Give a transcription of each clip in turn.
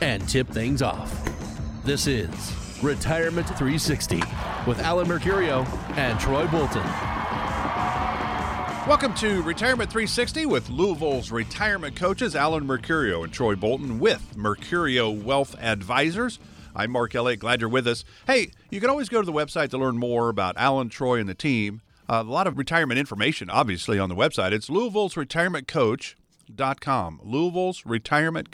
and tip things off. This is Retirement 360 with Alan Mercurio and Troy Bolton. Welcome to Retirement 360 with Louisville's retirement coaches, Alan Mercurio and Troy Bolton with Mercurio Wealth Advisors. I'm Mark Elliott. Glad you're with us. Hey, you can always go to the website to learn more about Alan, Troy, and the team. Uh, a lot of retirement information, obviously, on the website. It's Louisville's Retirement Coach.com. Louisville's Retirement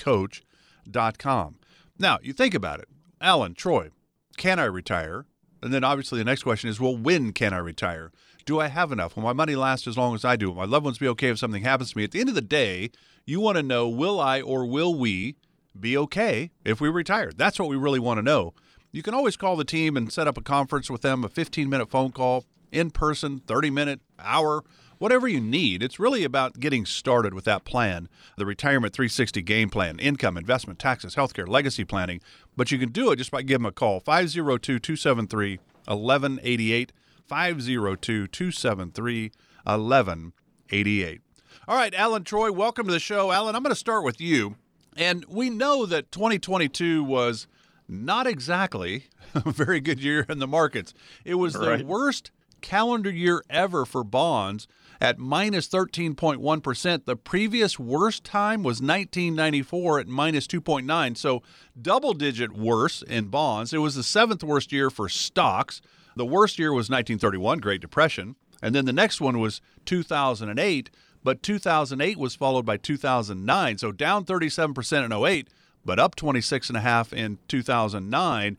Coach.com. Now, you think about it. Alan, Troy, can I retire? And then obviously the next question is, well, when can I retire? Do I have enough? Will my money last as long as I do? Will my loved ones be okay if something happens to me? At the end of the day, you want to know, will I or will we be okay if we retire? That's what we really want to know. You can always call the team and set up a conference with them, a 15 minute phone call, in person, 30 minute, hour, whatever you need. It's really about getting started with that plan the Retirement 360 game plan, income, investment, taxes, healthcare, legacy planning. But you can do it just by giving them a call 502 273 1188. 502 273 1188. All right, Alan Troy, welcome to the show. Alan, I'm going to start with you. And we know that 2022 was not exactly a very good year in the markets. It was Right. the worst calendar year ever for bonds at minus 13.1. The previous worst time was 1994 at minus 2.9. So double digit worse in bonds. It was the seventh worst year for stocks. The worst year was 1931, Great Depression. And then the next one was 2008, but 2008 was followed by 2009. So down 37% in 08, but up 26.5 in 2009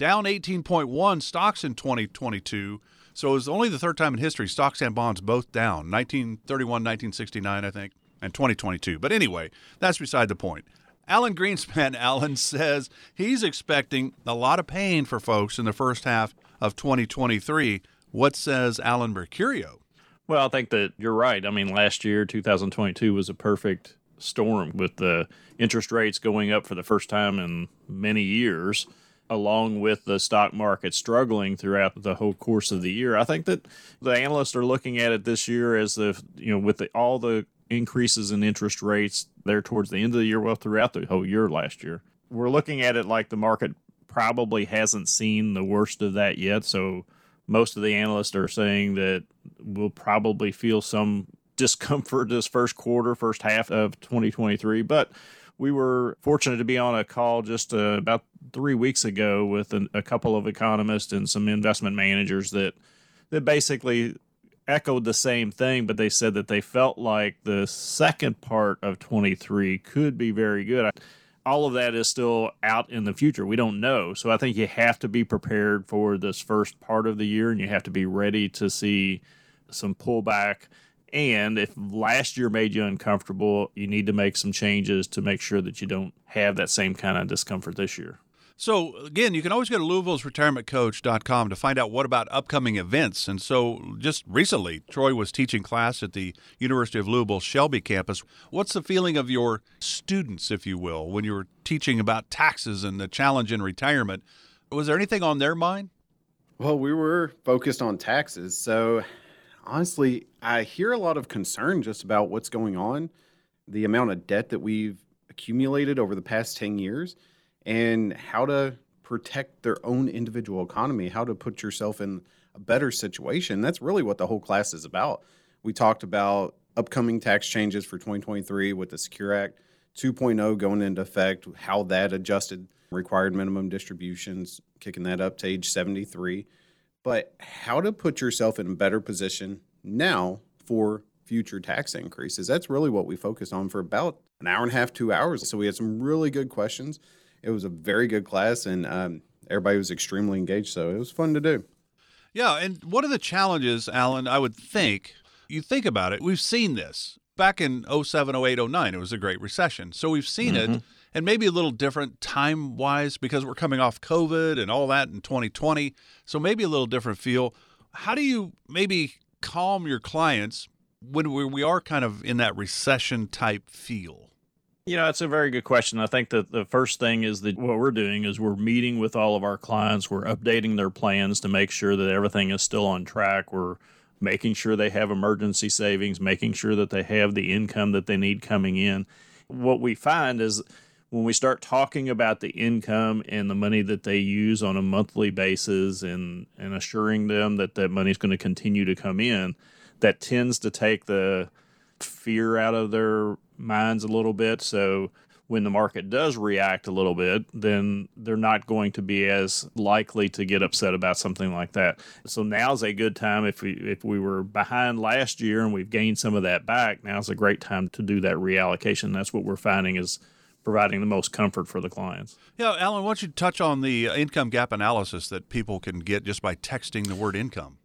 down 18.1 stocks in 2022. So it was only the third time in history stocks and bonds both down 1931, 1969, I think, and 2022. But anyway, that's beside the point. Alan Greenspan, Alan says he's expecting a lot of pain for folks in the first half of 2023. What says Alan Mercurio? Well, I think that you're right. I mean, last year, 2022, was a perfect storm with the interest rates going up for the first time in many years, along with the stock market struggling throughout the whole course of the year. I think that the analysts are looking at it this year as the, you know, with the, all the increases in interest rates there towards the end of the year, well, throughout the whole year last year. We're looking at it like the market probably hasn't seen the worst of that yet. So, most of the analysts are saying that we'll probably feel some discomfort this first quarter, first half of 2023. But we were fortunate to be on a call just uh, about three weeks ago with an, a couple of economists and some investment managers that that basically echoed the same thing, but they said that they felt like the second part of 23 could be very good. All of that is still out in the future. We don't know. So I think you have to be prepared for this first part of the year and you have to be ready to see some pullback. And if last year made you uncomfortable, you need to make some changes to make sure that you don't have that same kind of discomfort this year. So again, you can always go to Louisville's retirementcoach.com to find out what about upcoming events. And so just recently, Troy was teaching class at the University of Louisville Shelby campus. What's the feeling of your students, if you will, when you were teaching about taxes and the challenge in retirement? Was there anything on their mind? Well, we were focused on taxes. So honestly, I hear a lot of concern just about what's going on, the amount of debt that we've accumulated over the past 10 years, and how to protect their own individual economy, how to put yourself in a better situation. That's really what the whole class is about. We talked about upcoming tax changes for 2023 with the Secure Act 2.0 going into effect, how that adjusted required minimum distributions, kicking that up to age 73 but how to put yourself in a better position now for future tax increases. That's really what we focused on for about an hour and a half, two hours. So we had some really good questions. It was a very good class, and um, everybody was extremely engaged. So it was fun to do. Yeah, and what are the challenges, Alan? I would think you think about it. We've seen this back in 07, 08, 09. It was a great recession. So we've seen it. Mm-hmm. and maybe a little different time wise because we're coming off COVID and all that in 2020. So maybe a little different feel. How do you maybe calm your clients when we are kind of in that recession type feel? You know, it's a very good question. I think that the first thing is that what we're doing is we're meeting with all of our clients. We're updating their plans to make sure that everything is still on track. We're making sure they have emergency savings, making sure that they have the income that they need coming in. What we find is when we start talking about the income and the money that they use on a monthly basis and, and assuring them that that money is going to continue to come in, that tends to take the fear out of their minds a little bit. So when the market does react a little bit, then they're not going to be as likely to get upset about something like that. So now's a good time if we if we were behind last year and we've gained some of that back, now's a great time to do that reallocation. That's what we're finding is providing the most comfort for the clients. Yeah, Alan, why don't you touch on the uh, income gap analysis that people can get just by texting the word income?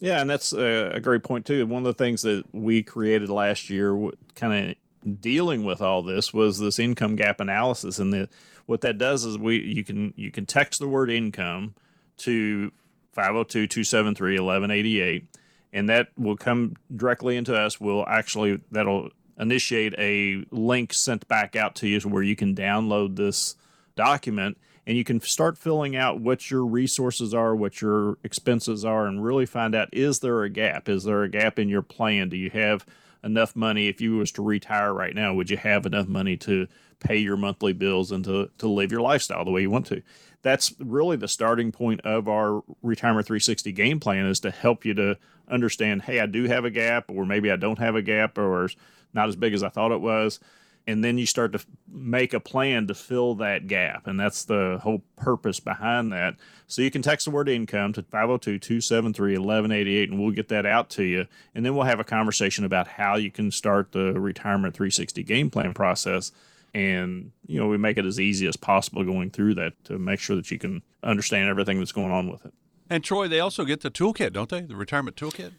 Yeah, and that's a, great point too. One of the things that we created last year, kind of dealing with all this was this income gap analysis and the what that does is we you can you can text the word income to 502-273-1188 and that will come directly into us we'll actually that'll initiate a link sent back out to you where you can download this document and you can start filling out what your resources are, what your expenses are, and really find out is there a gap? Is there a gap in your plan? Do you have enough money if you was to retire right now would you have enough money to pay your monthly bills and to, to live your lifestyle the way you want to? That's really the starting point of our retirement 360 game plan is to help you to understand hey i do have a gap or maybe i don't have a gap or not as big as i thought it was and then you start to make a plan to fill that gap and that's the whole purpose behind that. So you can text the word income to 502-273-1188 and we'll get that out to you and then we'll have a conversation about how you can start the retirement 360 game plan process and you know we make it as easy as possible going through that to make sure that you can understand everything that's going on with it. And troy they also get the toolkit don't they? The retirement toolkit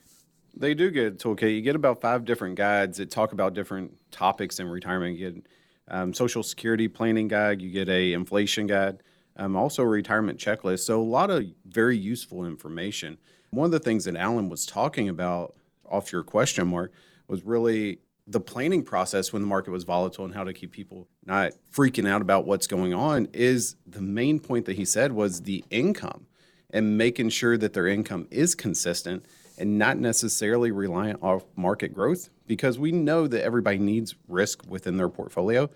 they do get a toolkit. You get about five different guides that talk about different topics in retirement. You get um, social security planning guide. You get a inflation guide. Um, also a retirement checklist. So a lot of very useful information. One of the things that Alan was talking about off your question mark was really the planning process when the market was volatile and how to keep people not freaking out about what's going on is the main point that he said was the income and making sure that their income is consistent and not necessarily reliant off market growth because we know that everybody needs risk within their portfolio,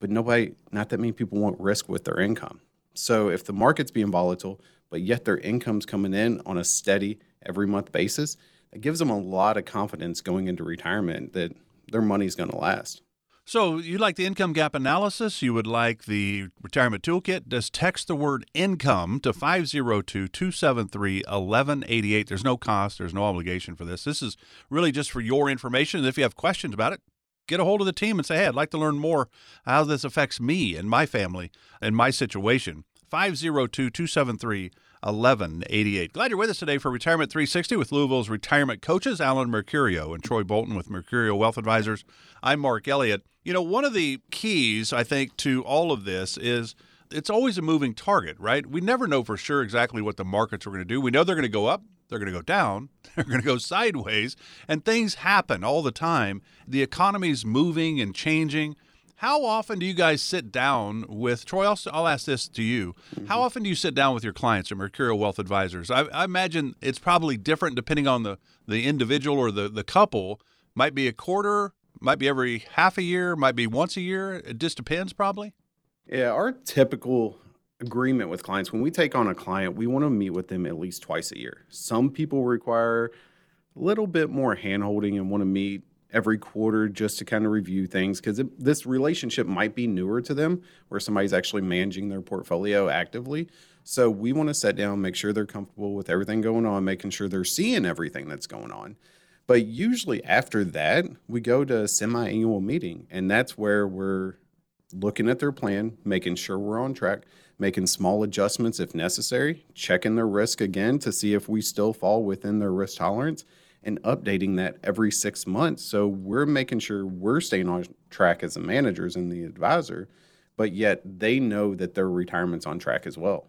but nobody, not that many people want risk with their income. So if the market's being volatile, but yet their income's coming in on a steady every month basis, it gives them a lot of confidence going into retirement that their money's going to last. So you like the income gap analysis? You would like the retirement toolkit? Just text the word income to 502-273-1188. There's no cost, there's no obligation for this. This is really just for your information. And if you have questions about it, get a hold of the team and say, hey, I'd like to learn more how this affects me and my family and my situation. 502 273 1188. Glad you're with us today for Retirement 360 with Louisville's retirement coaches, Alan Mercurio and Troy Bolton with Mercurio Wealth Advisors. I'm Mark Elliott. You know, one of the keys, I think, to all of this is it's always a moving target, right? We never know for sure exactly what the markets are going to do. We know they're going to go up, they're going to go down, they're going to go sideways, and things happen all the time. The economy's moving and changing. How often do you guys sit down with Troy? I'll, I'll ask this to you. Mm-hmm. How often do you sit down with your clients or Mercurio Wealth Advisors? I, I, imagine it's probably different depending on the, the individual or the, the couple. Might be a quarter, might be every half a year, might be once a year. It just depends, probably. Yeah, our typical agreement with clients when we take on a client, we want to meet with them at least twice a year. Some people require a little bit more handholding and want to meet every quarter just to kind of review things because this relationship might be newer to them where somebody's actually managing their portfolio actively. So we want to sit down, make sure they're comfortable with everything going on, making sure they're seeing everything that's going on. But usually after that, we go to a semi annual meeting, and that's where we're looking at their plan, making sure we're on track, making small adjustments if necessary, checking their risk again to see if we still fall within their risk tolerance and updating that every six months. So we're making sure we're staying on track as the managers and the advisor, but yet they know that their retirement's on track as well.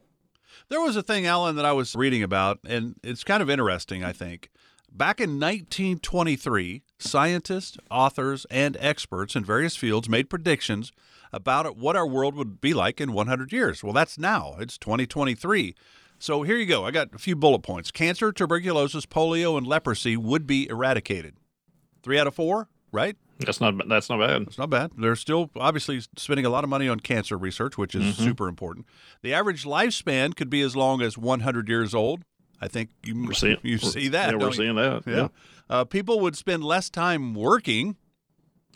There was a thing, Alan, that I was reading about, and it's kind of interesting, I think. Back in 1923, scientists, authors, and experts in various fields made predictions about what our world would be like in 100 years. Well, that's now. It's 2023. So here you go. I got a few bullet points. Cancer, tuberculosis, polio, and leprosy would be eradicated. Three out of four, right? That's not that's not bad. It's not bad. They're still obviously spending a lot of money on cancer research, which is Mm-hmm. super important. The average lifespan could be as long as 100 years old. I think you We're seeing you see that. Yeah, we're you? seeing that. Yeah. Yeah. Uh, people would spend less time working.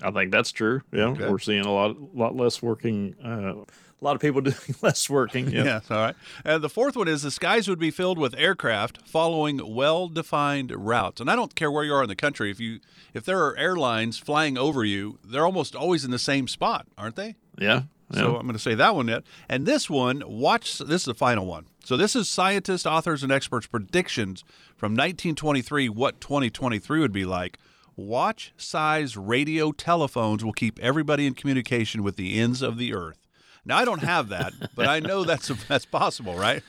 I think that's true. Yeah, Okay. we're seeing a lot lot less working. Uh, a lot of people doing less working. Yeah. Yes, all right. And the fourth one is the skies would be filled with aircraft following well-defined routes. And I don't care where you are in the country. If you if there are airlines flying over you, they're almost always in the same spot, aren't they? Yeah. yeah. So I'm going to say that one yet. And this one, watch. This is the final one. So this is scientists, authors, and experts' predictions from 1923. What 2023 would be like. Watch size radio telephones will keep everybody in communication with the ends of the earth. Now I don't have that, but I know that's that's possible, right?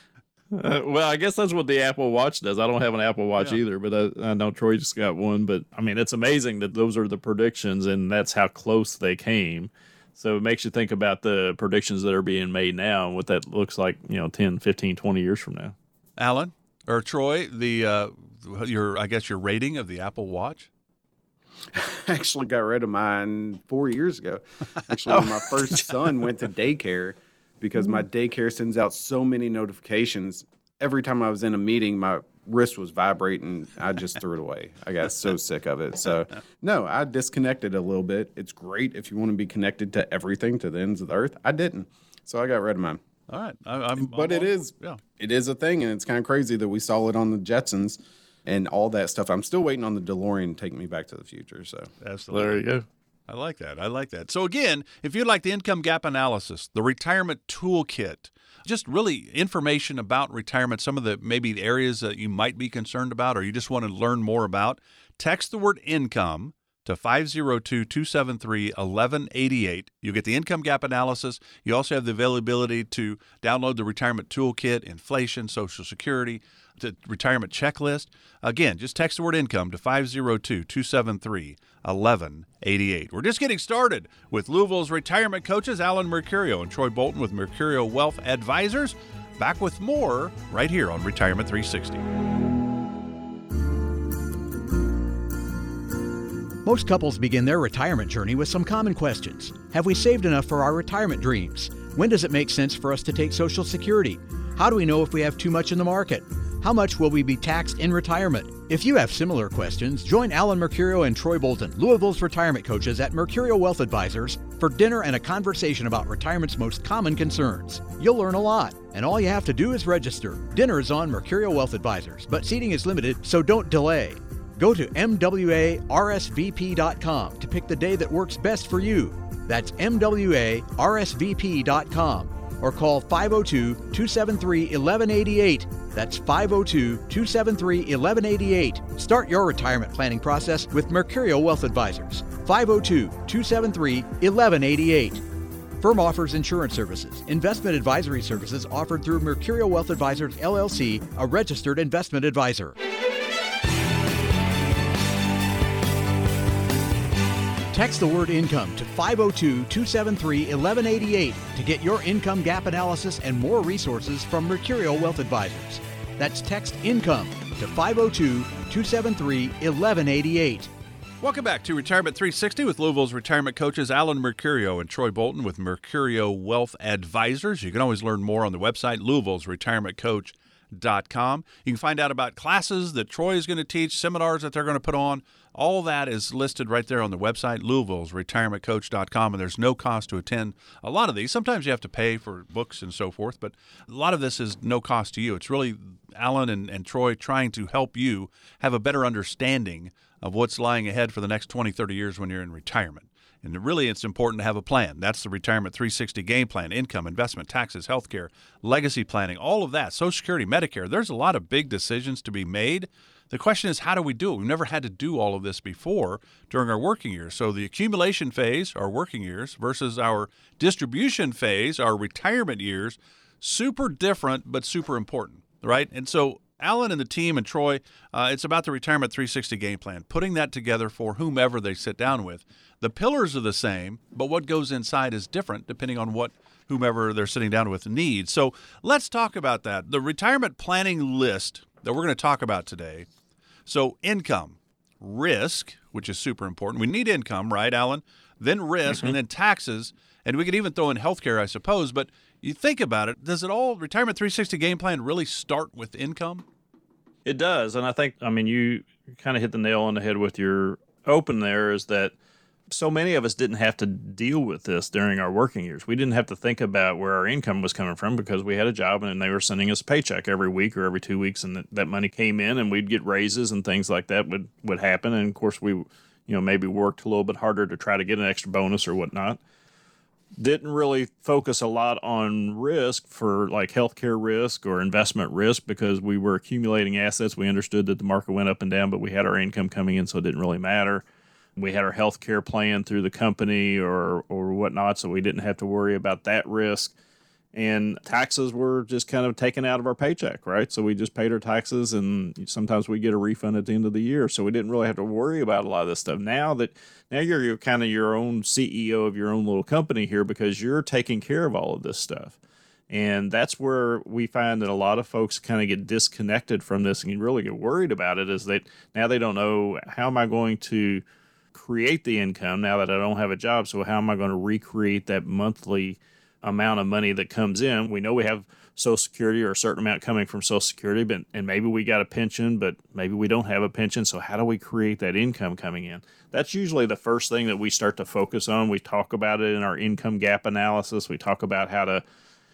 Uh, well, I guess that's what the Apple Watch does. I don't have an Apple Watch either, but I, I know Troy just got one. But I mean, it's amazing that those are the predictions, and that's how close they came. So it makes you think about the predictions that are being made now and what that looks like, you know, 10, 15, 20 years from now. Alan or Troy, the uh, your I guess your rating of the Apple Watch. I actually got rid of mine four years ago. Actually, when my oh, first son went to daycare because my mm. daycare sends out so many notifications. Every time I was in a meeting, my wrist was vibrating. I just threw it away. I got so sick of it. So, no, I disconnected a little bit. It's great if you want to be connected to everything to the ends of the earth. I didn't. So I got rid of mine. All right, I, I'm. But I'm it is yeah. it is a thing and it's kind of crazy that we saw it on the Jetsons and all that stuff. I'm still waiting on the DeLorean to take me back to the future. So Absolutely. There you go. I like that. I like that. So again, if you'd like the income gap analysis, the retirement toolkit, just really information about retirement, some of the maybe the areas that you might be concerned about or you just want to learn more about, text the word income to 502-273-1188. You'll get the income gap analysis. You also have the availability to download the retirement toolkit, inflation, social security, the retirement checklist. Again, just text the word income to 502-273-1188. We're just getting started with Louisville's retirement coaches Alan Mercurio and Troy Bolton with Mercurio Wealth Advisors. Back with more right here on Retirement 360. Most couples begin their retirement journey with some common questions. Have we saved enough for our retirement dreams? When does it make sense for us to take Social Security? How do we know if we have too much in the market? How much will we be taxed in retirement? If you have similar questions, join Alan Mercurio and Troy Bolton, Louisville's retirement coaches at Mercurio Wealth Advisors, for dinner and a conversation about retirement's most common concerns. You'll learn a lot, and all you have to do is register. Dinner is on Mercurio Wealth Advisors, but seating is limited, so don't delay. Go to MWARSVP.com to pick the day that works best for you. That's MWARSVP.com or call 502 273 1188. That's 502 273 1188. Start your retirement planning process with Mercurio Wealth Advisors. 502 273 1188. Firm offers insurance services, investment advisory services offered through Mercurio Wealth Advisors LLC, a registered investment advisor. Text the word income to 502 273 1188 to get your income gap analysis and more resources from Mercurio Wealth Advisors. That's text income to 502 273 1188. Welcome back to Retirement 360 with Louisville's retirement coaches Alan Mercurio and Troy Bolton with Mercurio Wealth Advisors. You can always learn more on the website Louisville's Retirement. You can find out about classes that Troy is going to teach, seminars that they're going to put on. All that is listed right there on the website, Louisville's retirementcoach.com, and there's no cost to attend a lot of these. Sometimes you have to pay for books and so forth, but a lot of this is no cost to you. It's really Alan and, and Troy trying to help you have a better understanding of what's lying ahead for the next 20, 30 years when you're in retirement. And really, it's important to have a plan. That's the Retirement 360 game plan income, investment, taxes, healthcare, legacy planning, all of that, Social Security, Medicare. There's a lot of big decisions to be made. The question is, how do we do it? We've never had to do all of this before during our working years. So, the accumulation phase, our working years, versus our distribution phase, our retirement years, super different, but super important, right? And so, Alan and the team and Troy, uh, it's about the Retirement 360 game plan, putting that together for whomever they sit down with. The pillars are the same, but what goes inside is different depending on what whomever they're sitting down with needs. So let's talk about that. The retirement planning list that we're going to talk about today. So, income, risk, which is super important. We need income, right, Alan? Then risk, mm-hmm. and then taxes. And we could even throw in healthcare, I suppose. But you think about it, does it all retirement 360 game plan really start with income? It does, and I think I mean you kind of hit the nail on the head with your open there is that so many of us didn't have to deal with this during our working years. We didn't have to think about where our income was coming from because we had a job and they were sending us a paycheck every week or every two weeks, and that, that money came in, and we'd get raises and things like that would would happen. And of course, we you know maybe worked a little bit harder to try to get an extra bonus or whatnot didn't really focus a lot on risk for like healthcare risk or investment risk because we were accumulating assets. We understood that the market went up and down, but we had our income coming in, so it didn't really matter. We had our healthcare plan through the company or or whatnot, so we didn't have to worry about that risk and taxes were just kind of taken out of our paycheck, right? So we just paid our taxes, and sometimes we get a refund at the end of the year. So we didn't really have to worry about a lot of this stuff. Now that now you're, you're kind of your own CEO of your own little company here because you're taking care of all of this stuff. And that's where we find that a lot of folks kind of get disconnected from this and really get worried about it is that now they don't know how am I going to create the income now that I don't have a job. So how am I going to recreate that monthly amount of money that comes in. We know we have Social Security or a certain amount coming from Social Security, but and maybe we got a pension, but maybe we don't have a pension. So how do we create that income coming in? That's usually the first thing that we start to focus on. We talk about it in our income gap analysis. We talk about how to,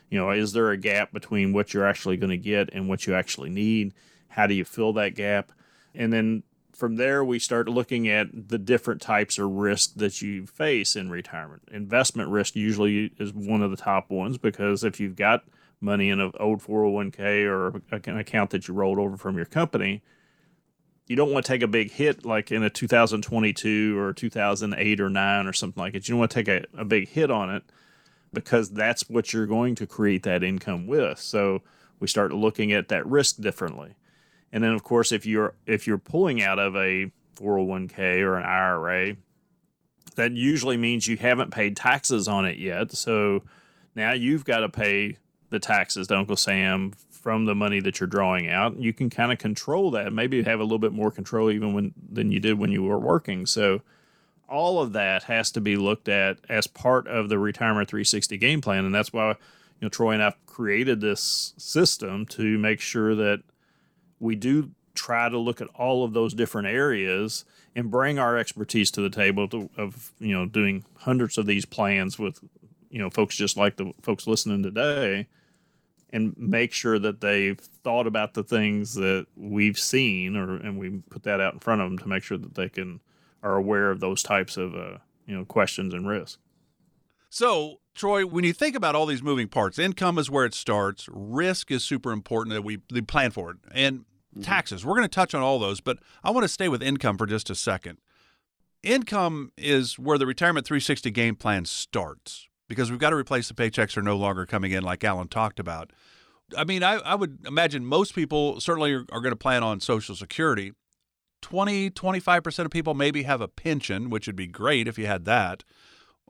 you know, is there a gap between what you're actually going to get and what you actually need? How do you fill that gap? And then from there, we start looking at the different types of risk that you face in retirement. Investment risk usually is one of the top ones because if you've got money in an old 401k or an account that you rolled over from your company, you don't want to take a big hit like in a 2022 or 2008 or 9 or something like it. You don't want to take a, a big hit on it because that's what you're going to create that income with. So we start looking at that risk differently. And then of course if you're if you're pulling out of a 401k or an IRA, that usually means you haven't paid taxes on it yet. So now you've got to pay the taxes to Uncle Sam from the money that you're drawing out. You can kind of control that. Maybe have a little bit more control even when than you did when you were working. So all of that has to be looked at as part of the retirement 360 game plan and that's why you know Troy and I've created this system to make sure that we do try to look at all of those different areas and bring our expertise to the table to, of you know doing hundreds of these plans with you know folks just like the folks listening today and make sure that they've thought about the things that we've seen or and we put that out in front of them to make sure that they can are aware of those types of uh, you know questions and risks. So Troy, when you think about all these moving parts, income is where it starts. Risk is super important that we, we plan for it. And mm-hmm. taxes, we're going to touch on all those, but I want to stay with income for just a second. Income is where the Retirement 360 game plan starts because we've got to replace the paychecks that are no longer coming in, like Alan talked about. I mean, I, I would imagine most people certainly are, are going to plan on Social Security. 20, 25% of people maybe have a pension, which would be great if you had that.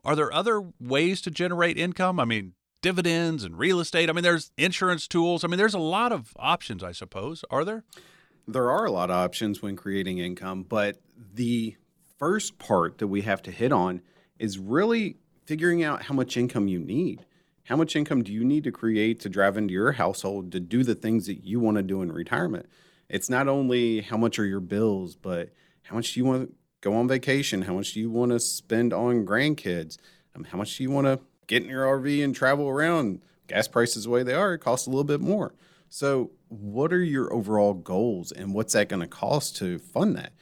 Are there other ways to generate income? I mean, dividends and real estate. I mean, there's insurance tools. I mean, there's a lot of options, I suppose. Are there? There are a lot of options when creating income, but the first part that we have to hit on is really figuring out how much income you need. How much income do you need to create to drive into your household to do the things that you want to do in retirement? It's not only how much are your bills, but how much do you want go on vacation? How much do you want to spend on grandkids? Um, how much do you want to get in your RV and travel around? Gas prices the way they are, it costs a little bit more. So, what are your overall goals and what's that going to cost to fund that?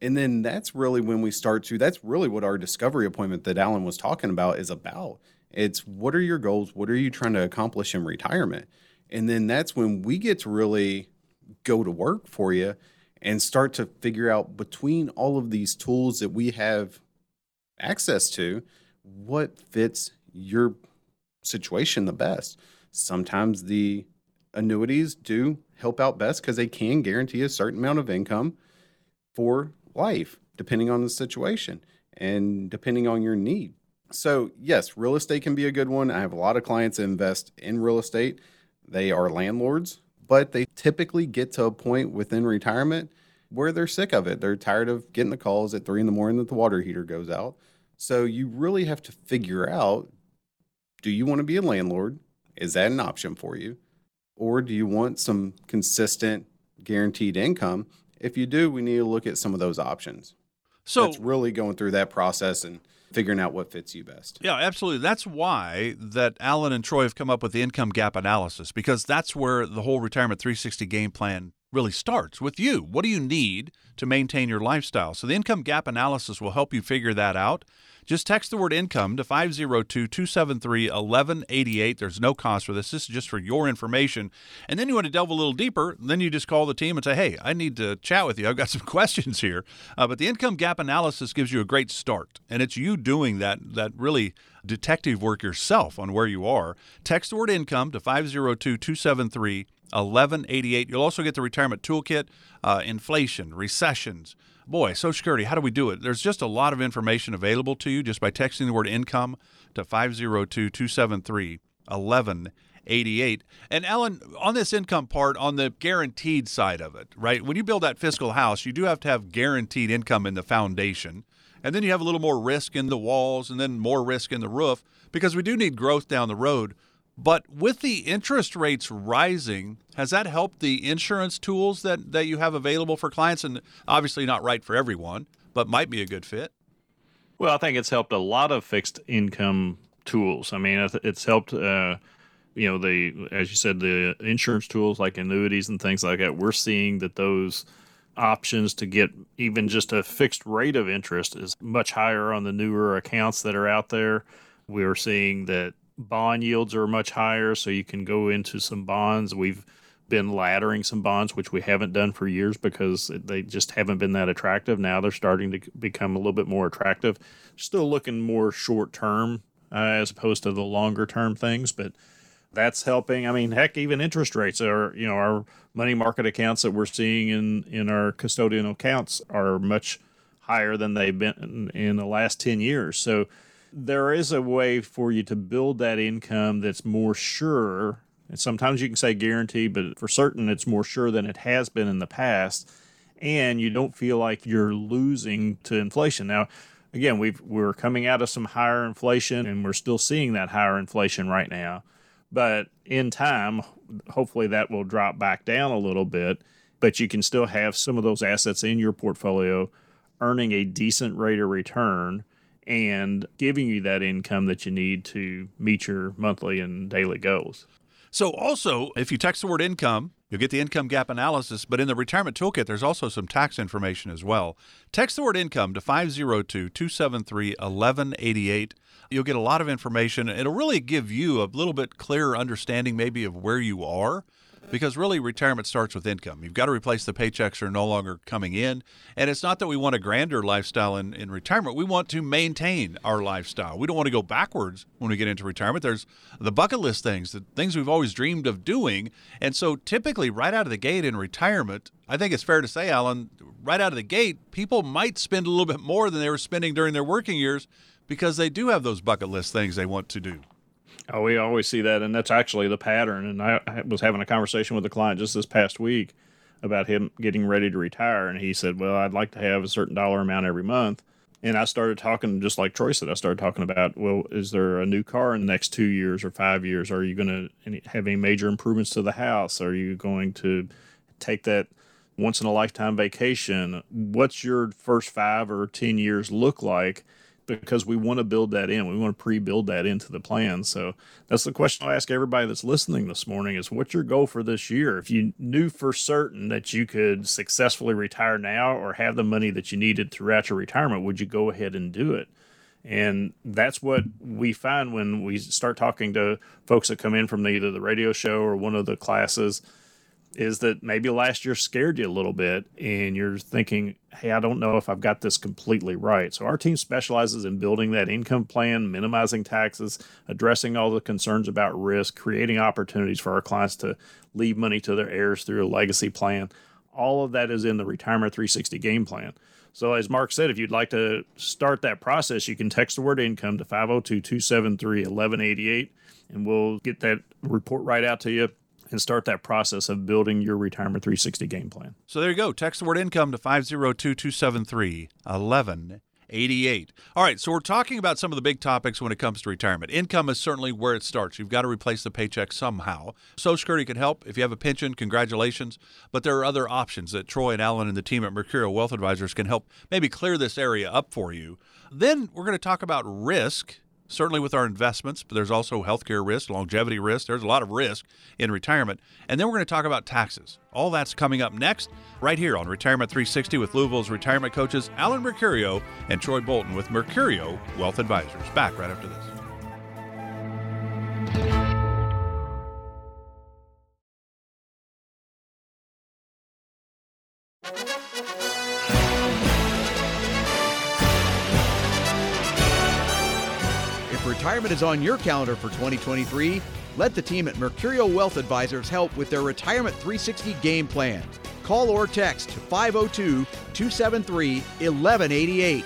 And then that's really when we start to, that's really what our discovery appointment that Alan was talking about is about. It's what are your goals? What are you trying to accomplish in retirement? And then that's when we get to really go to work for you and start to figure out between all of these tools that we have access to, what fits your situation the best. Sometimes the annuities do help out best because they can guarantee a certain amount of income for life, depending on the situation and depending on your need. So, yes, real estate can be a good one. I have a lot of clients that invest in real estate. They are landlords, but they typically get to a point within retirement where they're sick of it. They're tired of getting the calls at three in the morning that the water heater goes out. So, you really have to figure out do you want to be a landlord? Is that an option for you? Or do you want some consistent guaranteed income? If you do, we need to look at some of those options. So it's really going through that process and figuring out what fits you best. Yeah, absolutely. That's why that Alan and Troy have come up with the income gap analysis because that's where the whole retirement 360 game plan really starts with you. What do you need to maintain your lifestyle? So the income gap analysis will help you figure that out. Just text the word income to 502 273 1188. There's no cost for this. This is just for your information. And then you want to delve a little deeper, then you just call the team and say, hey, I need to chat with you. I've got some questions here. Uh, but the income gap analysis gives you a great start. And it's you doing that, that really detective work yourself on where you are. Text the word income to 502 273 1188. You'll also get the retirement toolkit, uh, inflation, recessions boy, Social Security, how do we do it? There's just a lot of information available to you just by texting the word income to 502 273 1188. And Alan, on this income part, on the guaranteed side of it, right? When you build that fiscal house, you do have to have guaranteed income in the foundation. And then you have a little more risk in the walls and then more risk in the roof because we do need growth down the road. But with the interest rates rising, has that helped the insurance tools that, that you have available for clients? And obviously not right for everyone, but might be a good fit. Well, I think it's helped a lot of fixed income tools. I mean, it's helped, uh, you know, the as you said, the insurance tools like annuities and things like that. We're seeing that those options to get even just a fixed rate of interest is much higher on the newer accounts that are out there. We're seeing that bond yields are much higher, so you can go into some bonds. We've been laddering some bonds, which we haven't done for years because they just haven't been that attractive. Now they're starting to become a little bit more attractive. Still looking more short term uh, as opposed to the longer term things, but that's helping. I mean, heck, even interest rates are, you know, our money market accounts that we're seeing in, in our custodial accounts are much higher than they've been in, in the last 10 years. So, there is a way for you to build that income that's more sure. And sometimes you can say guaranteed, but for certain it's more sure than it has been in the past. And you don't feel like you're losing to inflation. Now, again, we've, we're coming out of some higher inflation and we're still seeing that higher inflation right now. But in time, hopefully that will drop back down a little bit. But you can still have some of those assets in your portfolio earning a decent rate of return and giving you that income that you need to meet your monthly and daily goals. So, also, if you text the word income, you'll get the income gap analysis. But in the retirement toolkit, there's also some tax information as well. Text the word income to 502 273 1188. You'll get a lot of information. It'll really give you a little bit clearer understanding, maybe, of where you are because really retirement starts with income. You've got to replace the paychecks that are no longer coming in. And it's not that we want a grander lifestyle in, in retirement. We want to maintain our lifestyle. We don't want to go backwards when we get into retirement. There's the bucket list things, the things we've always dreamed of doing. And so typically right out of the gate in retirement, I think it's fair to say, Alan, right out of the gate, people might spend a little bit more than they were spending during their working years because they do have those bucket list things they want to do. Oh, we always see that, and that's actually the pattern. And I, I was having a conversation with a client just this past week about him getting ready to retire, and he said, "Well, I'd like to have a certain dollar amount every month." And I started talking, just like Troy said, I started talking about, well, is there a new car in the next two years or five years? Are you going to have any major improvements to the house? Are you going to take that once in a lifetime vacation? What's your first five or 10 years look like? Because we want to build that in. We want to pre-build that into the plan. So that's the question I'll ask everybody that's listening this morning is what's your goal for this year? If you knew for certain that you could successfully retire now or have the money that you needed throughout your retirement, would you go ahead and do it? And that's what we find when we start talking to folks that come in from the, either the radio show or one of the classes is that maybe last year scared you a little bit and you're thinking, hey, I don't know if I've got this completely right. So our team specializes in building that income plan, minimizing taxes, addressing all the concerns about risk, creating opportunities for our clients to leave money to their heirs through a legacy plan. All of that is in the Retirement 360 game plan. So, as Mark said, if you'd like to start that process, you can text the word income to 502 273 1188, and we'll get that report right out to you and start that process of building your retirement 360 game plan. So there you go. Text the word income to 502 273 1188. All right, so we're talking about some of the big topics when it comes to retirement. Income is certainly where it starts. You've got to replace the paycheck somehow. Social Security can help. If you have a pension, congratulations. But there are other options that Troy and Alan and the team at Mercurio Wealth Advisors can help maybe clear this area up for you. Then we're going to talk about risk certainly with our investments, but there's also healthcare risk, longevity risk. There's a lot of risk in retirement. And then we're going to talk about taxes. All that's coming up next, right here on Retirement 360 with Louisville's retirement coaches Alan Mercurio and Troy Bolton with Mercurio Wealth Advisors. Back right after this. Retirement is on your calendar for 2023, let the team at Mercurio Wealth Advisors help with their Retirement 360 game plan. Call or text 502 273 1188.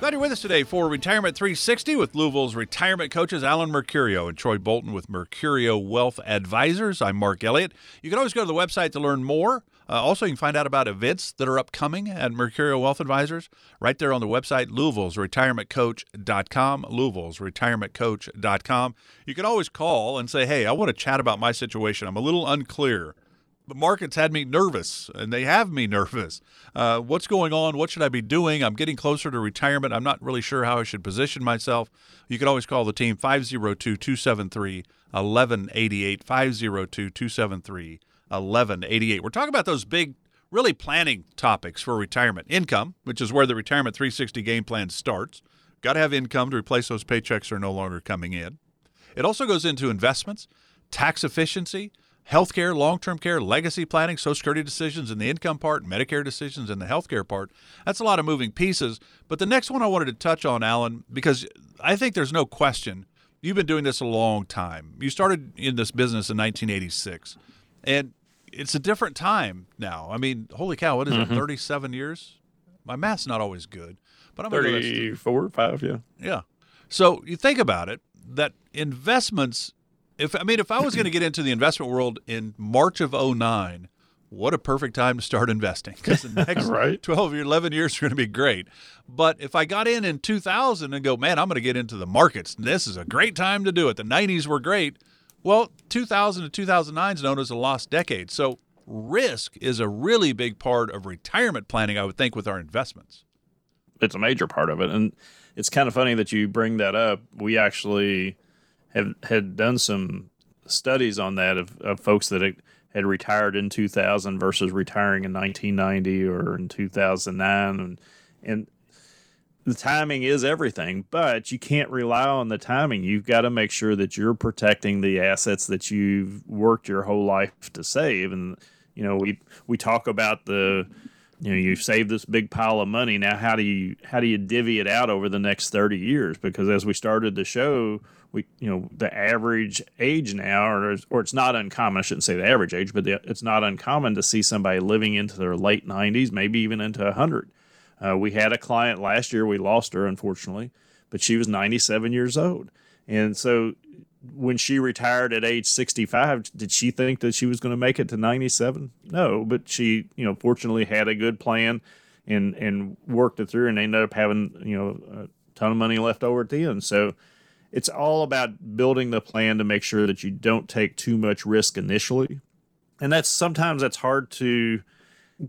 Glad you're with us today for Retirement 360 with Louisville's retirement coaches Alan Mercurio and Troy Bolton with Mercurio Wealth Advisors. I'm Mark Elliott. You can always go to the website to learn more. Uh, also, you can find out about events that are upcoming at Mercurio Wealth Advisors right there on the website, Louisville's retirementcoach.com. Louisville's retirementcoach.com. You can always call and say, hey, I want to chat about my situation. I'm a little unclear. The markets had me nervous, and they have me nervous. Uh, what's going on? What should I be doing? I'm getting closer to retirement. I'm not really sure how I should position myself. You can always call the team 502 273 1188. 502 273 1188. We're talking about those big, really planning topics for retirement. Income, which is where the Retirement 360 game plan starts. Got to have income to replace those paychecks that are no longer coming in. It also goes into investments, tax efficiency, healthcare, long term care, legacy planning, Social Security decisions in the income part, Medicare decisions in the healthcare part. That's a lot of moving pieces. But the next one I wanted to touch on, Alan, because I think there's no question you've been doing this a long time. You started in this business in 1986. And it's a different time now. I mean, holy cow, what is mm-hmm. it? Thirty-seven years. My math's not always good, but I'm thirty-four, five, yeah, yeah. So you think about it, that investments. If I mean, if I was going to get into the investment world in March of 09, what a perfect time to start investing because the next right. 12 or 11 years are going to be great. But if I got in in 2000 and go, man, I'm going to get into the markets, this is a great time to do it. The 90s were great. Well, 2000 to 2009 is known as a lost decade. So risk is a really big part of retirement planning, I would think, with our investments. It's a major part of it. And it's kind of funny that you bring that up. We actually have had done some studies on that of, of folks that had retired in 2000 versus retiring in 1990 or in 2009. And, and the timing is everything, but you can't rely on the timing. You've got to make sure that you're protecting the assets that you've worked your whole life to save. And you know, we we talk about the you know you've saved this big pile of money. Now, how do you how do you divvy it out over the next thirty years? Because as we started the show, we you know the average age now, or or it's not uncommon. I shouldn't say the average age, but the, it's not uncommon to see somebody living into their late nineties, maybe even into a hundred. Uh, we had a client last year. We lost her, unfortunately, but she was 97 years old. And so when she retired at age 65, did she think that she was going to make it to 97? No, but she, you know, fortunately had a good plan and and worked it through and ended up having, you know, a ton of money left over at the end. So it's all about building the plan to make sure that you don't take too much risk initially. And that's sometimes that's hard to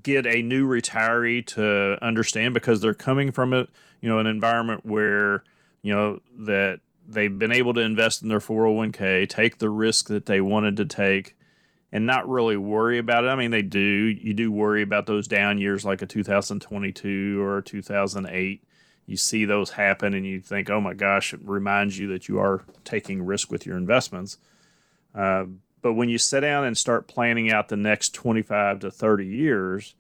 get a new retiree to understand because they're coming from a You know, an environment where, you know, that they've been able to invest in their 401k, take the risk that they wanted to take, and not really worry about it. I mean, they do. You do worry about those down years like a 2022 or a 2008. You see those happen and you think, oh my gosh, it reminds you that you are taking risk with your investments. Uh, but when you sit down and start planning out the next 25 to 30 years,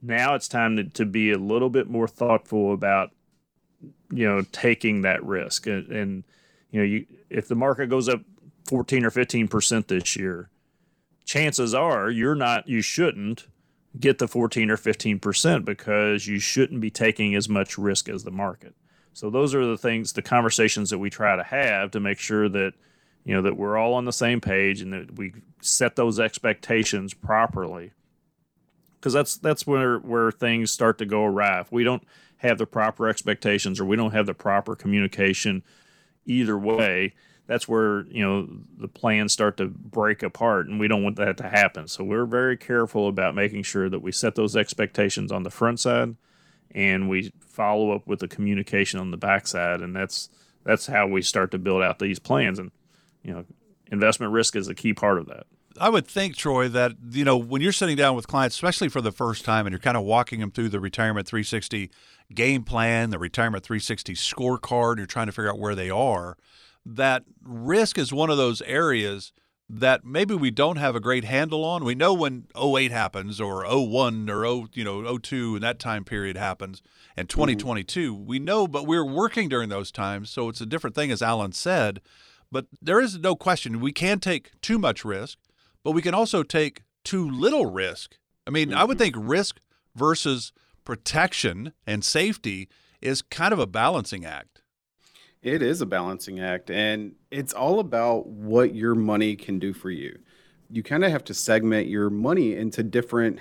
now it's time to, to be a little bit more thoughtful about, you know, taking that risk. And, and you know, you, if the market goes up 14 or 15% this year, chances are you're not, you shouldn't get the 14 or 15% because you shouldn't be taking as much risk as the market. So those are the things, the conversations that we try to have to make sure that, you know, that we're all on the same page and that we set those expectations properly. Because that's that's where where things start to go awry. If we don't have the proper expectations or we don't have the proper communication either way, that's where you know the plans start to break apart and we don't want that to happen so we're very careful about making sure that we set those expectations on the front side and we follow up with the communication on the back side and that's that's how we start to build out these plans and you know investment risk is a key part of that I would think, Troy, that you know when you're sitting down with clients, especially for the first time, and you're kind of walking them through the retirement 360 game plan, the retirement 360 scorecard, you're trying to figure out where they are that risk is one of those areas that maybe we don't have a great handle on. We know when 08 happens or 01 or 0, you know 02 and that time period happens and 2022 mm-hmm. we know but we're working during those times so it's a different thing as Alan said but there is no question we can take too much risk but we can also take too little risk. I mean, mm-hmm. I would mm-hmm. think risk versus protection and safety is kind of a balancing act. It is a balancing act, and it's all about what your money can do for you. You kind of have to segment your money into different,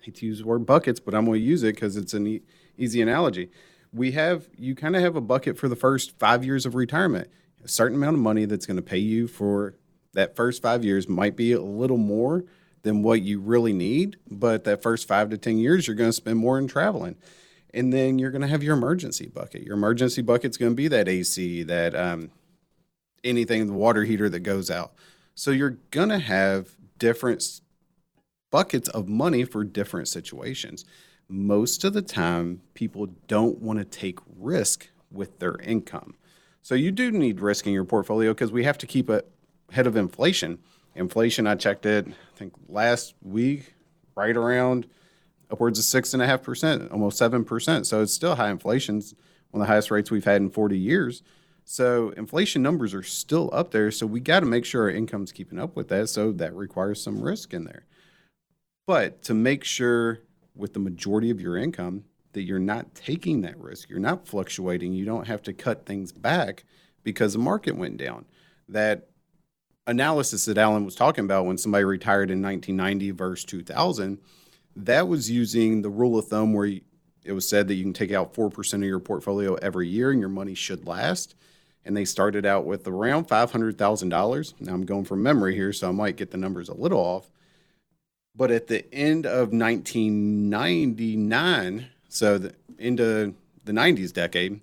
I hate to use the word buckets, but I'm going to use it because it's an e- easy analogy. We have, you kind of have a bucket for the first five years of retirement. A certain amount of money that's going to pay you for that first five years might be a little more than what you really need, but that first five to 10 years, you're going to spend more in traveling and then you're going to have your emergency bucket. Your emergency bucket's going to be that AC, that um, anything, the water heater that goes out. So you're going to have different buckets of money for different situations. Most of the time, people don't want to take risk with their income. So you do need risk in your portfolio because we have to keep ahead of inflation. Inflation, I checked it, I think last week, right around upwards of six and a half percent, almost seven percent. So it's still high inflation, one of the highest rates we've had in 40 years. So inflation numbers are still up there. So we got to make sure our income's keeping up with that. So that requires some risk in there. But to make sure with the majority of your income that you're not taking that risk, you're not fluctuating, you don't have to cut things back because the market went down. That analysis that Alan was talking about when somebody retired in 1990 versus 2000 that was using the rule of thumb where it was said that you can take out 4% of your portfolio every year and your money should last. And they started out with around $500,000. Now I'm going from memory here, so I might get the numbers a little off. But at the end of 1999, so the of the 90s decade,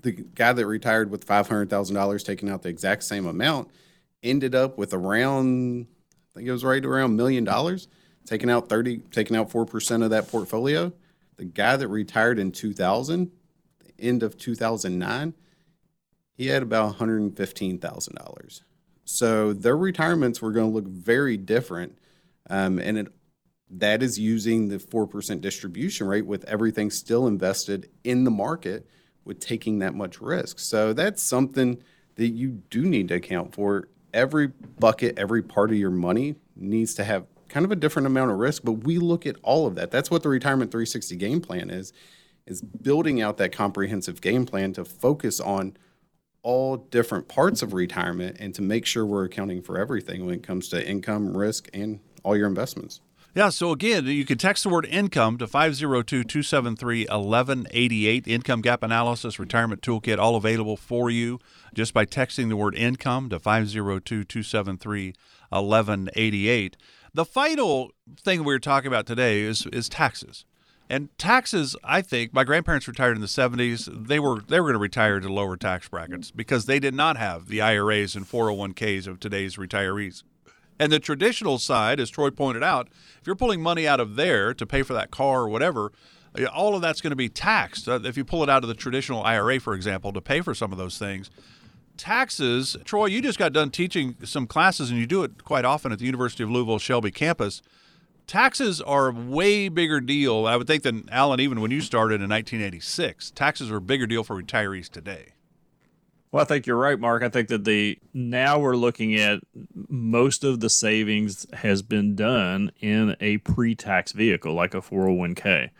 the guy that retired with $500,000 taking out the exact same amount ended up with around, I think it was right around million dollars taking out 30, taking out 4% of that portfolio. The guy that retired in 2000, the end of 2009, he had about $115,000. So their retirements were going to look very different. Um, and it, that is using the 4% distribution rate with everything still invested in the market with taking that much risk. So that's something that you do need to account for. Every bucket, every part of your money needs to have kind of a different amount of risk, but we look at all of that. That's what the retirement 360 game plan is is building out that comprehensive game plan to focus on all different parts of retirement and to make sure we're accounting for everything when it comes to income, risk, and all your investments. Yeah, so again, you can text the word income to 502 273 1188. Income gap analysis, retirement toolkit, all available for you just by texting the word income to 502 273 1188. The final thing we are talking about today is is taxes. And taxes, I think, my grandparents retired in the 70s. They were they were going to retire to lower tax brackets because they did not have the IRAs and 401ks of today's retirees. And the traditional side, as Troy pointed out, if you're pulling money out of there to pay for that car or whatever, all of that's going to be taxed. Uh, if you pull it out of the traditional IRA, for example, to pay for some of those things, taxes. Troy, you just got done teaching some classes, and you do it quite often at the University of Louisville Shelby campus. Taxes are a way bigger deal, I would think, than Alan, even when you started in 1986. Taxes are a bigger deal for retirees today. Well, I think you're right, Mark. I think that the now we're looking at most of the savings has been done in a pre-tax vehicle like a 401k.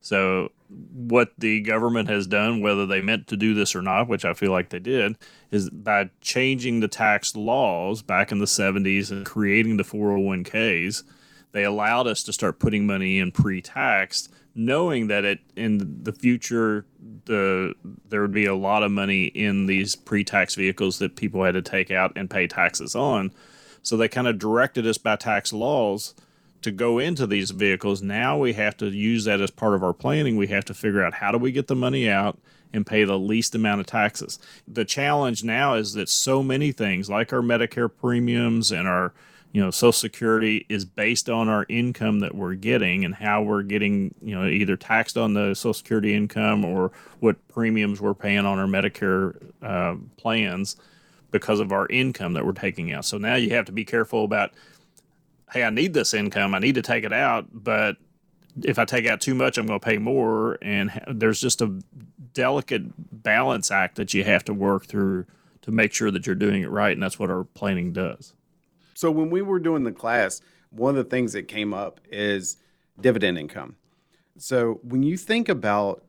So what the government has done, whether they meant to do this or not, which I feel like they did, is by changing the tax laws back in the 70s and creating the 401ks, they allowed us to start putting money in pre-taxed knowing that it in the future the there would be a lot of money in these pre-tax vehicles that people had to take out and pay taxes on. So they kind of directed us by tax laws to go into these vehicles. Now we have to use that as part of our planning. We have to figure out how do we get the money out and pay the least amount of taxes. The challenge now is that so many things like our Medicare premiums and our you know social security is based on our income that we're getting and how we're getting you know either taxed on the social security income or what premiums we're paying on our medicare uh, plans because of our income that we're taking out. So now you have to be careful about hey i need this income i need to take it out but if i take out too much i'm going to pay more. And there's just a delicate balance act that you have to work through to make sure that you're doing it right and that's what our planning does so when we were doing the class, one of the things that came up is dividend income. So when you think about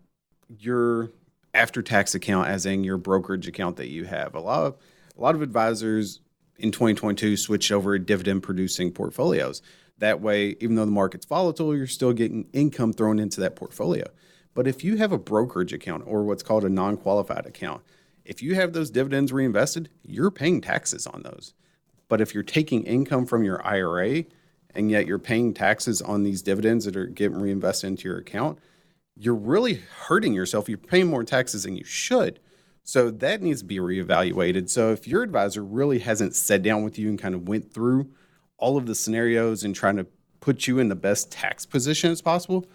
your after tax account as in your brokerage account that you have, a lot of a lot of advisors in 2022 switched over to dividend producing portfolios. That way, even though the market's volatile, you're still getting income thrown into that portfolio. But if you have a brokerage account or what's called a non qualified account, if you have those dividends reinvested, you're paying taxes on those. But if you're taking income from your IRA and yet you're paying taxes on these dividends that are getting reinvested into your account, you're really hurting yourself. You're paying more taxes than you should. So that needs to be reevaluated. So if your advisor really hasn't sat down with you and kind of went through all of the scenarios and trying to put you in the best tax position as possible,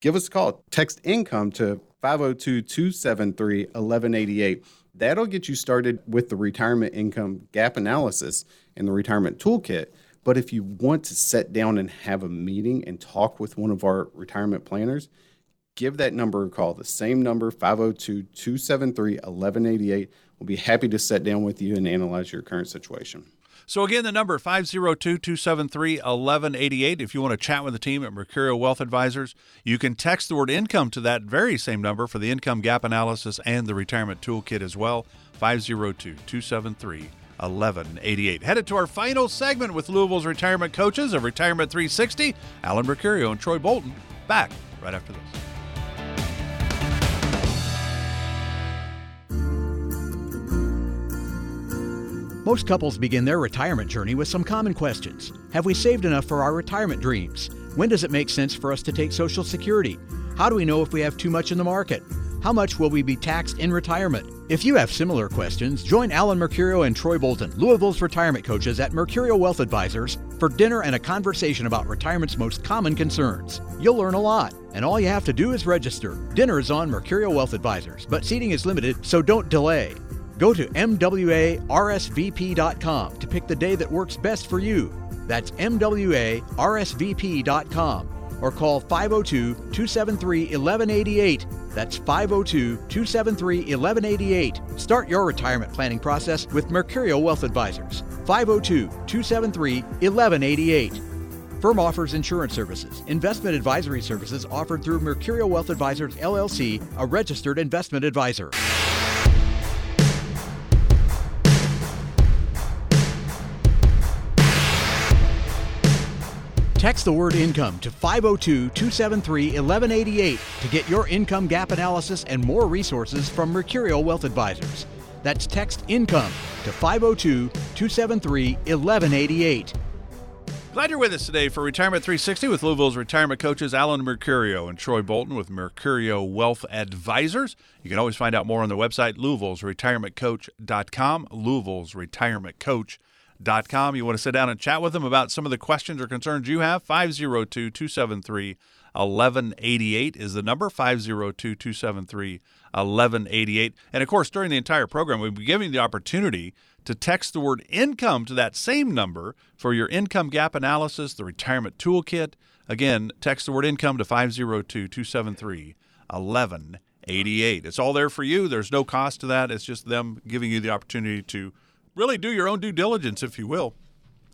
give us a call. Text income to 502 273 1188 That'll get you started with the retirement income gap analysis and the retirement toolkit. But if you want to sit down and have a meeting and talk with one of our retirement planners, give that number a call. The same number, 502 273 1188. We'll be happy to sit down with you and analyze your current situation. So again, the number 502-273-1188 if you want to chat with the team at Mercurio Wealth Advisors. You can text the word income to that very same number for the income gap analysis and the retirement toolkit as well. 502-273 1188. Headed to our final segment with Louisville's retirement coaches of Retirement 360, Alan Mercurio and Troy Bolton. Back right after this. Most couples begin their retirement journey with some common questions. Have we saved enough for our retirement dreams? When does it make sense for us to take Social Security? How do we know if we have too much in the market? How much will we be taxed in retirement? If you have similar questions, join Alan Mercurio and Troy Bolton, Louisville's retirement coaches at Mercurio Wealth Advisors, for dinner and a conversation about retirement's most common concerns. You'll learn a lot, and all you have to do is register. Dinner is on Mercurio Wealth Advisors, but seating is limited, so don't delay. Go to MWARSVP.com to pick the day that works best for you. That's MWARSVP.com or call 502 273 1188. That's 502 273 1188. Start your retirement planning process with Mercurio Wealth Advisors. 502 273 1188. Firm offers insurance services. Investment advisory services offered through Mercurio Wealth Advisors LLC, a registered investment advisor. Text the word income to 502 273 1188 to get your income gap analysis and more resources from Mercurio Wealth Advisors. That's text income to 502 273 1188. Glad you're with us today for Retirement 360 with Louisville's retirement coaches Alan Mercurio and Troy Bolton with Mercurio Wealth Advisors. You can always find out more on the website louisville'sretirementcoach.com, louisville'sretirementcoach.com. You want to sit down and chat with them about some of the questions or concerns you have? 502 273 1188 is the number 502 273 1188. And of course, during the entire program, we'll be giving you the opportunity to text the word income to that same number for your income gap analysis, the retirement toolkit. Again, text the word income to 502 273 1188. It's all there for you. There's no cost to that. It's just them giving you the opportunity to really do your own due diligence, if you will,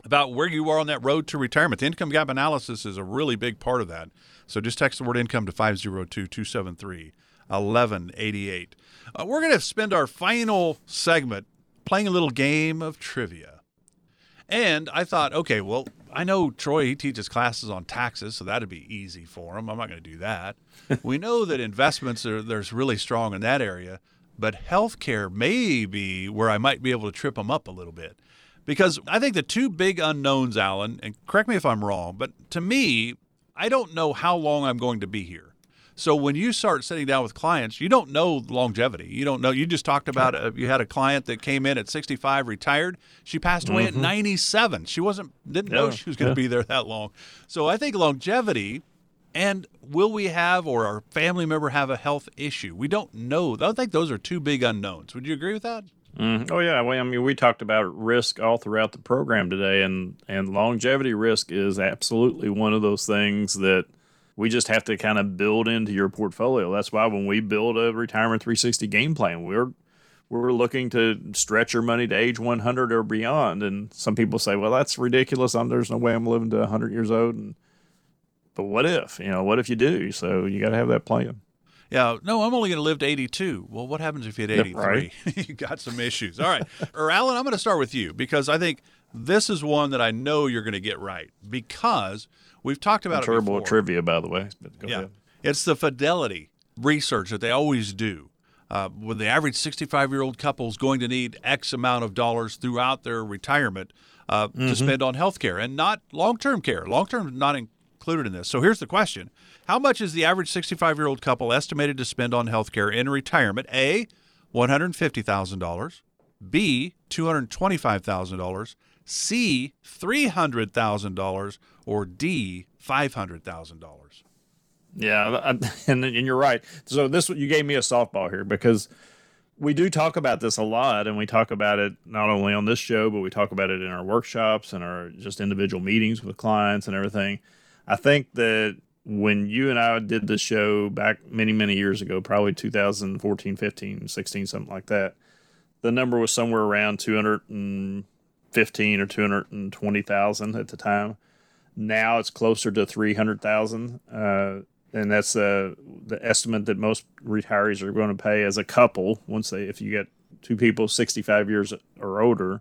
about where you are on that road to retirement. The income gap analysis is a really big part of that. So just text the word income to 502 273 1188. Uh, we're going to spend our final segment playing a little game of trivia. And I thought, okay, well, I know Troy, he teaches classes on taxes, so that'd be easy for him. I'm not going to do that. we know that investments are there's really strong in that area, but healthcare may be where I might be able to trip them up a little bit. Because I think the two big unknowns, Alan, and correct me if I'm wrong, but to me, I don't know how long I'm going to be here. So when you start sitting down with clients, you don't know longevity. You don't know. You just talked about uh, you had a client that came in at 65, retired. She passed away mm-hmm. at 97. She wasn't didn't yeah, know she was going to yeah. be there that long. So I think longevity and will we have or our family member have a health issue? We don't know. I think those are two big unknowns. Would you agree with that? Mm-hmm. Oh yeah, well, I mean, we talked about risk all throughout the program today, and and longevity risk is absolutely one of those things that we just have to kind of build into your portfolio. That's why when we build a retirement 360 game plan, we're we're looking to stretch your money to age 100 or beyond. And some people say, well, that's ridiculous. I'm, there's no way I'm living to 100 years old. And, but what if, you know, what if you do? So you got to have that plan. Yeah, no, I'm only going to live to 82. Well, what happens if you hit 83? Right. you got some issues. All right. or Alan, I'm going to start with you because I think this is one that I know you're going to get right because – We've talked about terrible it before. trivia, by the way. yeah, ahead. it's the fidelity research that they always do. Uh, with the average 65 year old couple is going to need X amount of dollars throughout their retirement uh, mm-hmm. to spend on health care and not long term care. Long term not included in this. So here's the question How much is the average 65 year old couple estimated to spend on health care in retirement? A, $150,000, B, $225,000, C, $300,000, or D, $500,000? Yeah, and, and you're right. So this you gave me a softball here because we do talk about this a lot, and we talk about it not only on this show, but we talk about it in our workshops and our just individual meetings with clients and everything. I think that when you and I did the show back many, many years ago, probably 2014, 15, 16, something like that, the number was somewhere around 215 or 220,000 at the time. Now it's closer to 300,000. Uh, and that's uh, the estimate that most retirees are going to pay as a couple. Once they, if you get two people 65 years or older,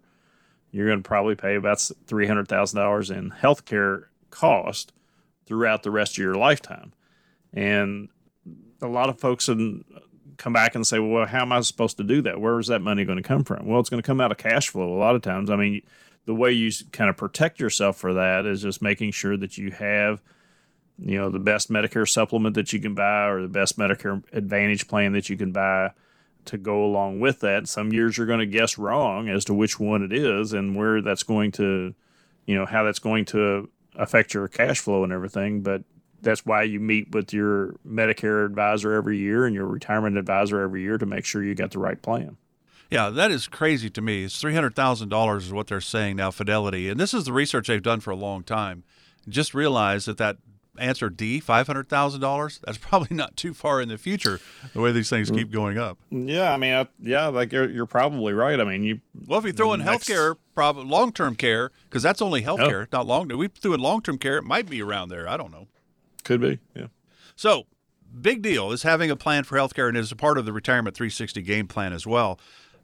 you're going to probably pay about $300,000 in healthcare cost throughout the rest of your lifetime. And a lot of folks in, come back and say, well, how am I supposed to do that? Where is that money going to come from? Well, it's going to come out of cash flow a lot of times. I mean, the way you kind of protect yourself for that is just making sure that you have, you know, the best Medicare supplement that you can buy or the best Medicare Advantage plan that you can buy to go along with that. Some years you're going to guess wrong as to which one it is and where that's going to, you know, how that's going to affect your cash flow and everything. But that's why you meet with your Medicare advisor every year and your retirement advisor every year to make sure you got the right plan. Yeah, that is crazy to me. It's three hundred thousand dollars is what they're saying now, Fidelity, and this is the research they've done for a long time. Just realize that that answer D, five hundred thousand dollars. That's probably not too far in the future. The way these things keep going up. Yeah, I mean, I, yeah, like you're, you're probably right. I mean, you well, if you throw in next... healthcare, prob- long term care, because that's only healthcare, oh. not long. We threw in long term care, it might be around there. I don't know. Could be, yeah. So, big deal is having a plan for healthcare, and is a part of the Retirement 360 game plan as well.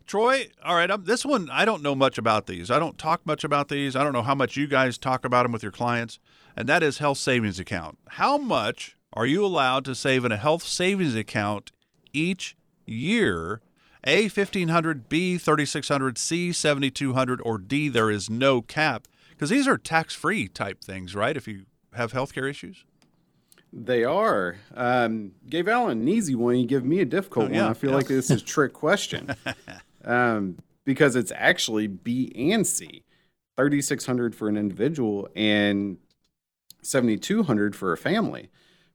Troy, all right, I'm, this one, I don't know much about these. I don't talk much about these. I don't know how much you guys talk about them with your clients, and that is health savings account. How much are you allowed to save in a health savings account each year? A, 1500 B, 3600 C, 7200 or D, there is no cap Because these are tax free type things, right? If you have healthcare issues. They are. Um, gave Alan an easy one. You give me a difficult Oh, yeah, one. I feel yeah. like this is a trick question um, because it's actually B and C. Thirty six hundred for an individual and seventy two hundred for a family.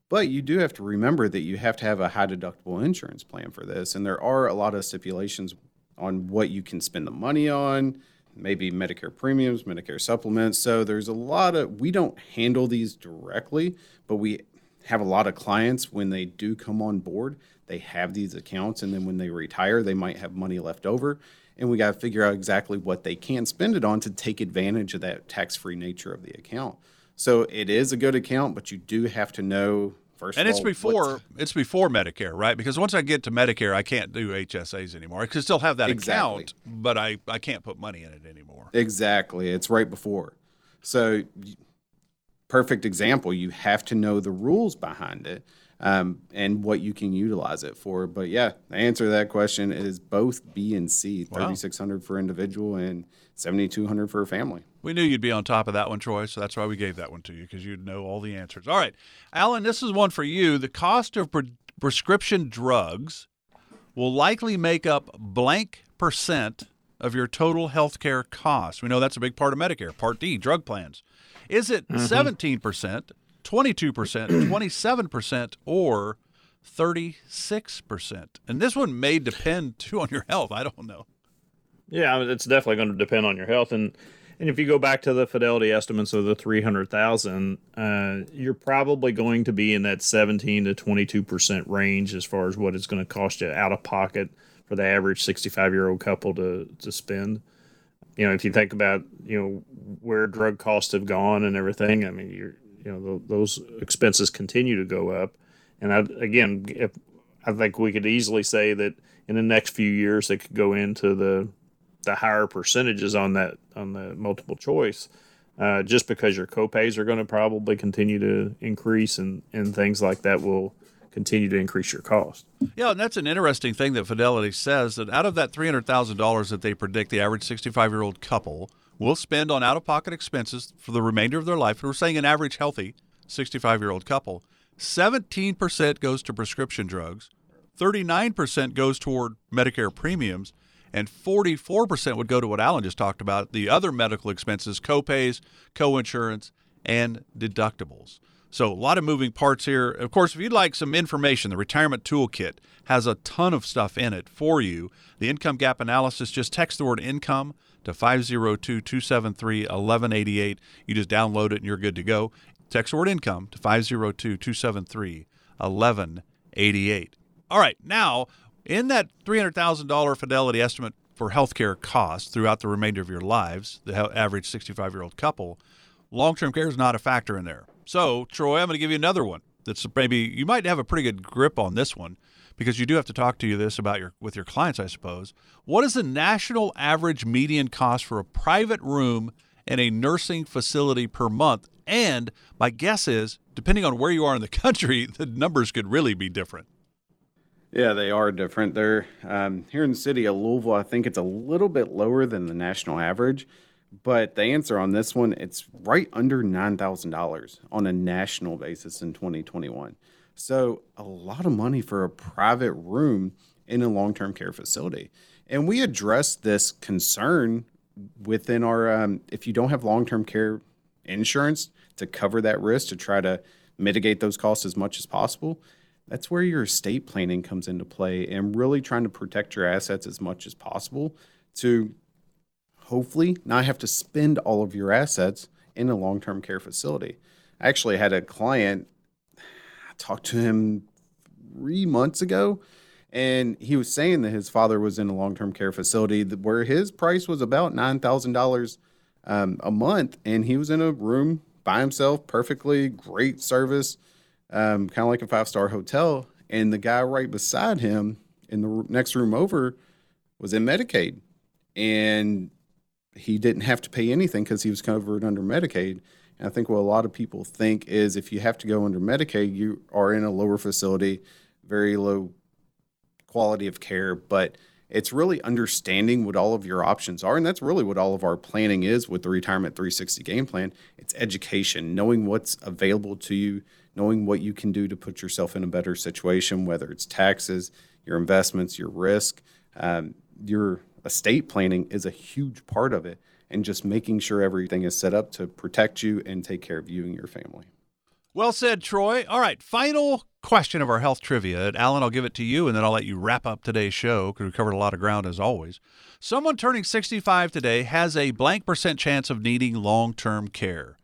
But you do have to remember that you have to have a high deductible insurance plan for this, and there are a lot of stipulations on what you can spend the money on. Maybe Medicare premiums, Medicare supplements. So there's a lot of we don't handle these directly, but we have a lot of clients when they do come on board, they have these accounts, and then when they retire, they might have money left over. And we got to figure out exactly what they can spend it on to take advantage of that tax free nature of the account. So it is a good account, but you do have to know first. And it's all, before it's before Medicare, right? Because once I get to Medicare, I can't do HSAs anymore. I can still have that Exactly. account, but I, I can't put money in it anymore. Exactly. It's right before. So, perfect example. You have to know the rules behind it um, and what you can utilize it for. But yeah, the answer to that question is both B and C Wow. 3600 for individual and 7200 for a family. We knew you'd be on top of that one, Troy, so that's why we gave that one to you because you'd know all the answers. All right, Alan, this is one for you. The cost of pre- prescription drugs will likely make up blank percent of your total health care costs. We know that's a big part of Medicare, Part D, drug plans. Is it 17%, 22%, 27%, or 36%? And this one may depend too on your health. I don't know. Yeah, it's definitely going to depend on your health, and and if you go back to the fidelity estimates of the three hundred thousand, uh, you're probably going to be in that seventeen to twenty two percent range as far as what it's going to cost you out of pocket for the average sixty five year old couple to to spend. You know, if you think about you know where drug costs have gone and everything, I mean, you're you know th- those expenses continue to go up, and I, again, if I think we could easily say that in the next few years they could go into the the higher percentages on that on the multiple choice, uh, just because your copays are going to probably continue to increase and and things like that will continue to increase your cost. Yeah, and that's an interesting thing that Fidelity says that out of that $300,000 that they predict the average 65 year old couple will spend on out of pocket expenses for the remainder of their life, and we're saying an average healthy 65 year old couple, 17% goes to prescription drugs, 39% goes toward Medicare premiums, and 44% would go to what Alan just talked about the other medical expenses, copays, co insurance, and deductibles. So, a lot of moving parts here. Of course, if you'd like some information, the Retirement Toolkit has a ton of stuff in it for you. The income gap analysis, just text the word income to 502 273 1188. You just download it and you're good to go. Text the word income to 502 273 1188. All right, now in that $300,000 fidelity estimate for healthcare costs throughout the remainder of your lives, the average 65 year old couple, long term care is not a factor in there. So, Troy, I'm going to give you another one that's maybe you might have a pretty good grip on this one because you do have to talk to you this about your with your clients, I suppose. What is the national average median cost for a private room in a nursing facility per month? And my guess is, depending on where you are in the country, the numbers could really be different. Yeah, they are different. They're um, here in the city of Louisville. I think it's a little bit lower than the national average, but the answer on this one, it's right under nine thousand dollars on a national basis in 2021. So a lot of money for a private room in a long-term care facility, and we addressed this concern within our. Um, if you don't have long-term care insurance to cover that risk to try to mitigate those costs as much as possible that's where your estate planning comes into play and really trying to protect your assets as much as possible to hopefully not have to spend all of your assets in a long-term care facility. I actually had a client I talked to him 3 months ago and he was saying that his father was in a long-term care facility where his price was about $9,000 um, a month and he was in a room by himself perfectly great service um, kind of like a five star hotel. And the guy right beside him in the next room over was in Medicaid. And he didn't have to pay anything because he was covered under Medicaid. And I think what a lot of people think is if you have to go under Medicaid, you are in a lower facility, very low quality of care. But it's really understanding what all of your options are. And that's really what all of our planning is with the Retirement 360 game plan. It's education, knowing what's available to you, knowing what you can do to put yourself in a better situation, whether it's taxes, your investments, your risk. Um, your estate planning is a huge part of it. And just making sure everything is set up to protect you and take care of you and your family. Well said, Troy. All right, final question of our health trivia. Alan, I'll give it to you, and then I'll let you wrap up today's show because we covered a lot of ground as always. Someone turning 65 today has a blank percent chance of needing long term care.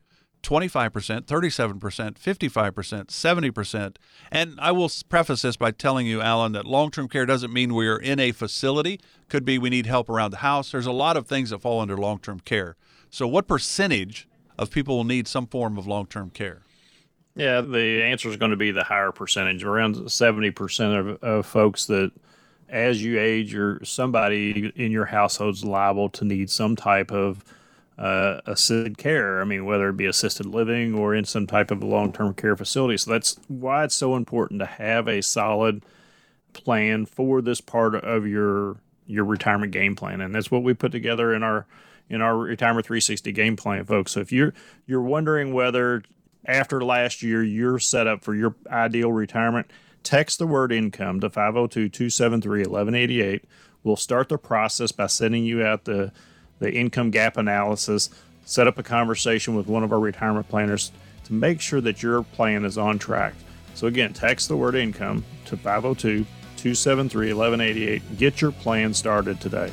25%, 37%, 55%, 70%. And I will preface this by telling you, Alan, that long term care doesn't mean we're in a facility. Could be we need help around the house. There's a lot of things that fall under long term care. So, what percentage of people will need some form of long term care? Yeah, the answer is going to be the higher percentage, around 70% of, of folks that as you age, you're somebody in your household's liable to need some type of uh, assisted care. I mean, whether it be assisted living or in some type of a long term care facility. So that's why it's so important to have a solid plan for this part of your your retirement game plan, and that's what we put together in our in our retirement 360 game plan, folks. So if you're you're wondering whether after last year you're set up for your ideal retirement, text the word income to 502 273 1188. We'll start the process by sending you out the, the income gap analysis, set up a conversation with one of our retirement planners to make sure that your plan is on track. So, again, text the word income to 502 273 1188. Get your plan started today.